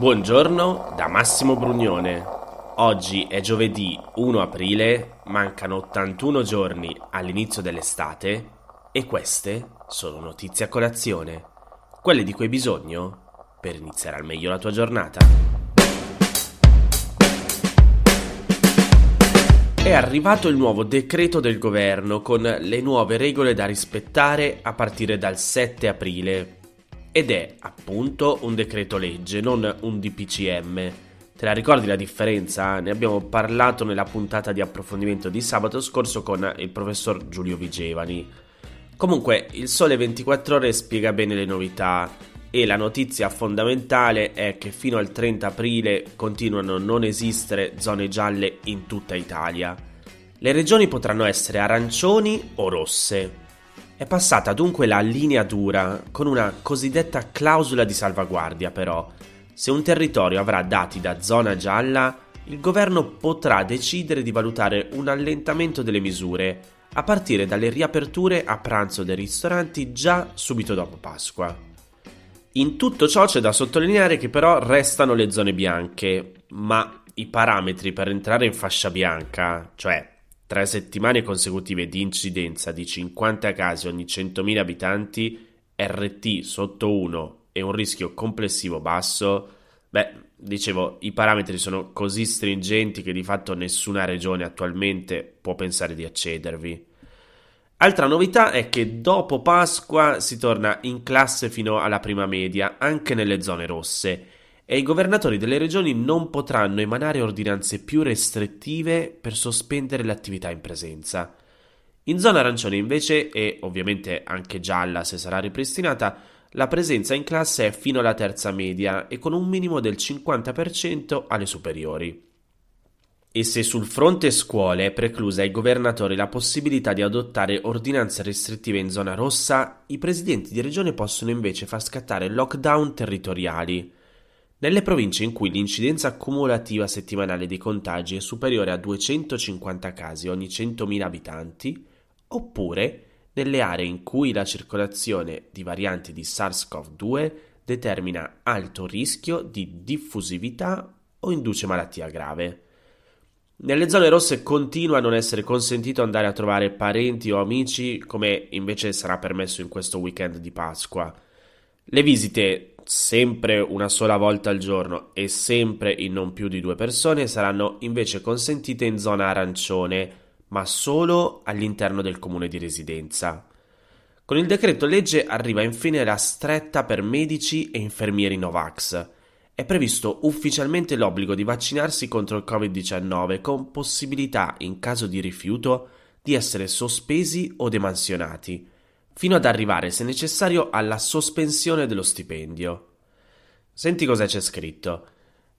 Buongiorno da Massimo Brugnone. Oggi è giovedì 1 aprile, mancano 81 giorni all'inizio dell'estate e queste sono notizie a colazione, quelle di cui hai bisogno per iniziare al meglio la tua giornata. È arrivato il nuovo decreto del governo con le nuove regole da rispettare a partire dal 7 aprile ed è appunto un decreto legge, non un DPCM. Te la ricordi la differenza? Ne abbiamo parlato nella puntata di approfondimento di sabato scorso con il professor Giulio Vigevani. Comunque, il Sole 24 Ore spiega bene le novità e la notizia fondamentale è che fino al 30 aprile continuano a non esistere zone gialle in tutta Italia. Le regioni potranno essere arancioni o rosse. È passata dunque la linea dura con una cosiddetta clausola di salvaguardia però. Se un territorio avrà dati da zona gialla, il governo potrà decidere di valutare un allentamento delle misure a partire dalle riaperture a pranzo dei ristoranti già subito dopo Pasqua. In tutto ciò c'è da sottolineare che però restano le zone bianche, ma i parametri per entrare in fascia bianca, cioè Tre settimane consecutive di incidenza di 50 casi ogni 100.000 abitanti, RT sotto 1 e un rischio complessivo basso, beh, dicevo, i parametri sono così stringenti che di fatto nessuna regione attualmente può pensare di accedervi. Altra novità è che dopo Pasqua si torna in classe fino alla prima media, anche nelle zone rosse, e i governatori delle regioni non potranno emanare ordinanze più restrittive per sospendere l'attività in presenza. In zona arancione invece, e ovviamente anche gialla se sarà ripristinata, la presenza in classe è fino alla terza media e con un minimo del 50% alle superiori. E se sul fronte scuole è preclusa ai governatori la possibilità di adottare ordinanze restrittive in zona rossa, i presidenti di regione possono invece far scattare lockdown territoriali. Nelle province in cui l'incidenza cumulativa settimanale dei contagi è superiore a 250 casi ogni 100.000 abitanti, oppure nelle aree in cui la circolazione di varianti di SARS-CoV-2 determina alto rischio di diffusività o induce malattia grave. Nelle zone rosse continua a non essere consentito andare a trovare parenti o amici, come invece sarà permesso in questo weekend di Pasqua. Le visite sempre una sola volta al giorno e sempre in non più di due persone saranno invece consentite in zona arancione, ma solo all'interno del comune di residenza. Con il decreto legge arriva infine la stretta per medici e infermieri Novax. È previsto ufficialmente l'obbligo di vaccinarsi contro il Covid-19 con possibilità, in caso di rifiuto, di essere sospesi o demansionati fino ad arrivare, se necessario, alla sospensione dello stipendio. Senti cosa c'è scritto.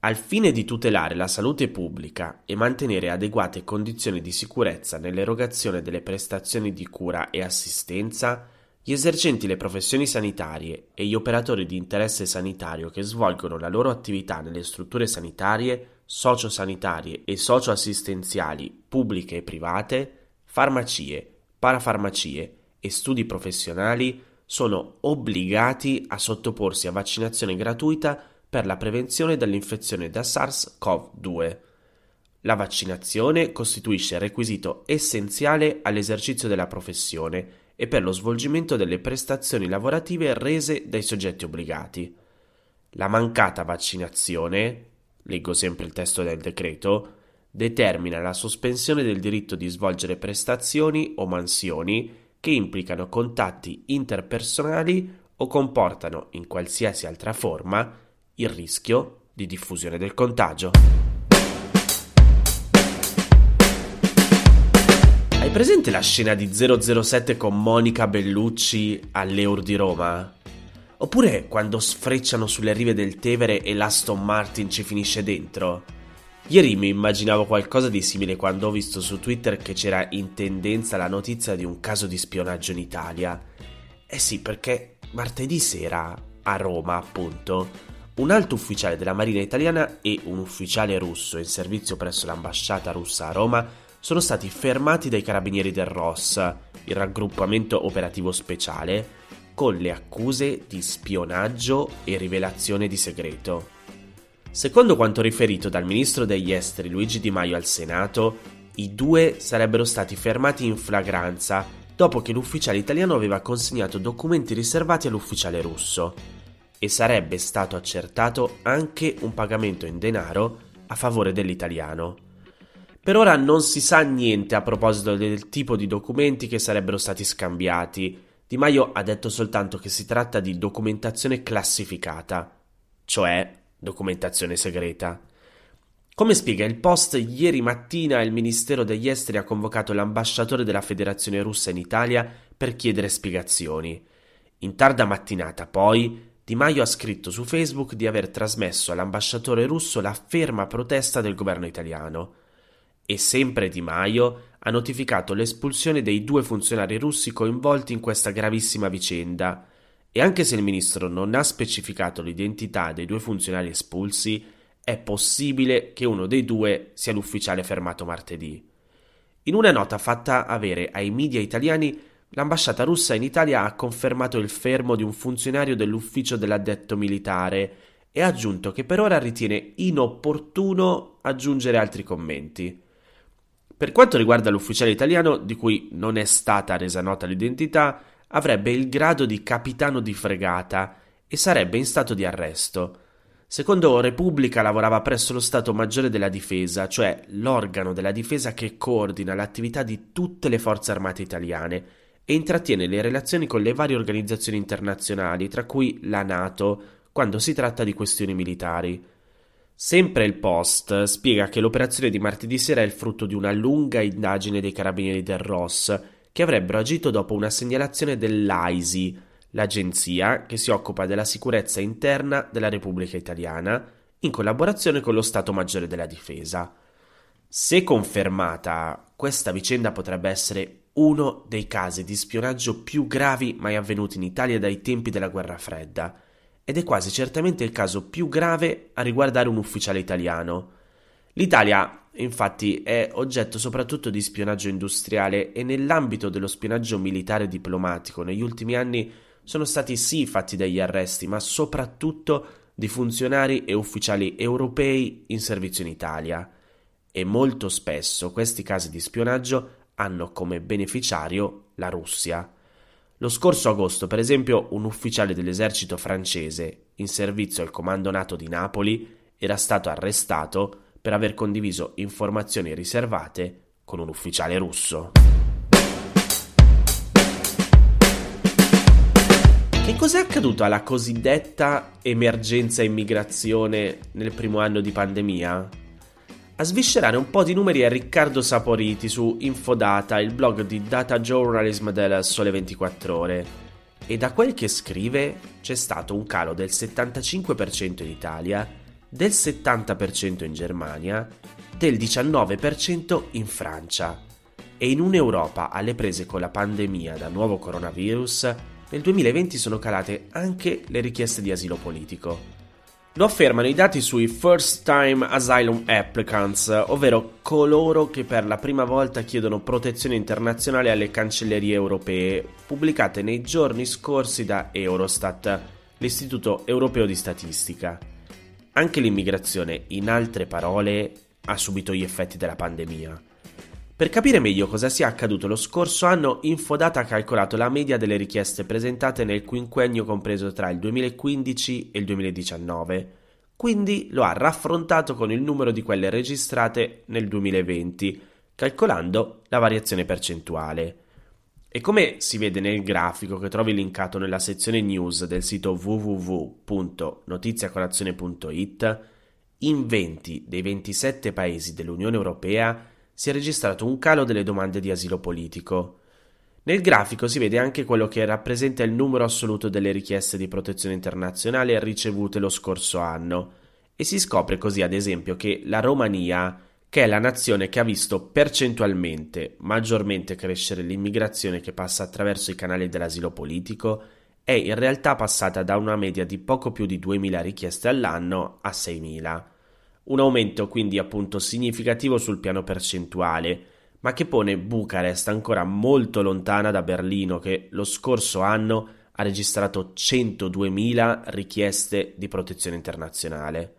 Al fine di tutelare la salute pubblica e mantenere adeguate condizioni di sicurezza nell'erogazione delle prestazioni di cura e assistenza, gli esercenti le professioni sanitarie e gli operatori di interesse sanitario che svolgono la loro attività nelle strutture sanitarie, sociosanitarie e socioassistenziali pubbliche e private, farmacie, parafarmacie, e studi professionali sono obbligati a sottoporsi a vaccinazione gratuita per la prevenzione dell'infezione da SARS-CoV-2. La vaccinazione costituisce requisito essenziale all'esercizio della professione e per lo svolgimento delle prestazioni lavorative rese dai soggetti obbligati. La mancata vaccinazione, leggo sempre il testo del decreto, determina la sospensione del diritto di svolgere prestazioni o mansioni che implicano contatti interpersonali o comportano in qualsiasi altra forma il rischio di diffusione del contagio. Hai presente la scena di 007 con Monica Bellucci all'Eur di Roma? Oppure quando sfrecciano sulle rive del Tevere e l'Aston Martin ci finisce dentro? Ieri mi immaginavo qualcosa di simile quando ho visto su Twitter che c'era in tendenza la notizia di un caso di spionaggio in Italia. Eh sì, perché martedì sera, a Roma appunto, un alto ufficiale della Marina italiana e un ufficiale russo in servizio presso l'ambasciata russa a Roma sono stati fermati dai carabinieri del ROS, il raggruppamento operativo speciale, con le accuse di spionaggio e rivelazione di segreto. Secondo quanto riferito dal ministro degli esteri Luigi Di Maio al Senato, i due sarebbero stati fermati in flagranza dopo che l'ufficiale italiano aveva consegnato documenti riservati all'ufficiale russo e sarebbe stato accertato anche un pagamento in denaro a favore dell'italiano. Per ora non si sa niente a proposito del tipo di documenti che sarebbero stati scambiati. Di Maio ha detto soltanto che si tratta di documentazione classificata, cioè documentazione segreta. Come spiega il Post, ieri mattina il Ministero degli Esteri ha convocato l'ambasciatore della Federazione russa in Italia per chiedere spiegazioni. In tarda mattinata, poi, Di Maio ha scritto su Facebook di aver trasmesso all'ambasciatore russo la ferma protesta del governo italiano. E sempre Di Maio ha notificato l'espulsione dei due funzionari russi coinvolti in questa gravissima vicenda e anche se il ministro non ha specificato l'identità dei due funzionari espulsi, è possibile che uno dei due sia l'ufficiale fermato martedì. In una nota fatta avere ai media italiani, l'ambasciata russa in Italia ha confermato il fermo di un funzionario dell'ufficio dell'addetto militare e ha aggiunto che per ora ritiene inopportuno aggiungere altri commenti. Per quanto riguarda l'ufficiale italiano, di cui non è stata resa nota l'identità, avrebbe il grado di capitano di fregata e sarebbe in stato di arresto. Secondo Repubblica lavorava presso lo Stato Maggiore della Difesa, cioè l'organo della difesa che coordina l'attività di tutte le forze armate italiane e intrattiene le relazioni con le varie organizzazioni internazionali, tra cui la Nato, quando si tratta di questioni militari. Sempre il Post spiega che l'operazione di martedì sera è il frutto di una lunga indagine dei carabinieri del Ross, che avrebbero agito dopo una segnalazione dell'AISI, l'agenzia che si occupa della sicurezza interna della Repubblica Italiana, in collaborazione con lo Stato Maggiore della Difesa. Se confermata, questa vicenda potrebbe essere uno dei casi di spionaggio più gravi mai avvenuti in Italia dai tempi della guerra fredda, ed è quasi certamente il caso più grave a riguardare un ufficiale italiano. L'Italia infatti è oggetto soprattutto di spionaggio industriale e nell'ambito dello spionaggio militare diplomatico negli ultimi anni sono stati sì fatti degli arresti, ma soprattutto di funzionari e ufficiali europei in servizio in Italia. E molto spesso questi casi di spionaggio hanno come beneficiario la Russia. Lo scorso agosto, per esempio, un ufficiale dell'esercito francese in servizio al comando NATO di Napoli era stato arrestato per aver condiviso informazioni riservate con un ufficiale russo. Che cos'è accaduto alla cosiddetta emergenza immigrazione nel primo anno di pandemia? A sviscerare un po' di numeri è Riccardo Saporiti su Infodata, il blog di data journalism del Sole 24 Ore. E da quel che scrive c'è stato un calo del 75% in Italia del 70% in Germania, del 19% in Francia. E in un'Europa alle prese con la pandemia da nuovo coronavirus, nel 2020 sono calate anche le richieste di asilo politico. Lo affermano i dati sui First Time Asylum Applicants, ovvero coloro che per la prima volta chiedono protezione internazionale alle cancellerie europee, pubblicate nei giorni scorsi da Eurostat, l'Istituto Europeo di Statistica. Anche l'immigrazione, in altre parole, ha subito gli effetti della pandemia. Per capire meglio cosa sia accaduto lo scorso anno, Infodata ha calcolato la media delle richieste presentate nel quinquennio compreso tra il 2015 e il 2019, quindi lo ha raffrontato con il numero di quelle registrate nel 2020, calcolando la variazione percentuale. E come si vede nel grafico che trovi linkato nella sezione news del sito www.notiziacolazione.it, in 20 dei 27 paesi dell'Unione Europea si è registrato un calo delle domande di asilo politico. Nel grafico si vede anche quello che rappresenta il numero assoluto delle richieste di protezione internazionale ricevute lo scorso anno e si scopre così ad esempio che la Romania che è la nazione che ha visto percentualmente maggiormente crescere l'immigrazione che passa attraverso i canali dell'asilo politico, è in realtà passata da una media di poco più di 2.000 richieste all'anno a 6.000. Un aumento quindi appunto significativo sul piano percentuale, ma che pone Bucarest ancora molto lontana da Berlino che lo scorso anno ha registrato 102.000 richieste di protezione internazionale.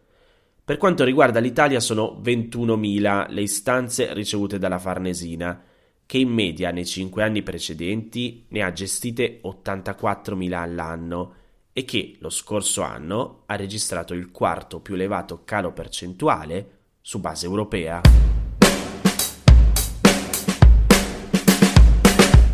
Per quanto riguarda l'Italia sono 21.000 le istanze ricevute dalla Farnesina, che in media nei 5 anni precedenti ne ha gestite 84.000 all'anno e che lo scorso anno ha registrato il quarto più elevato calo percentuale su base europea.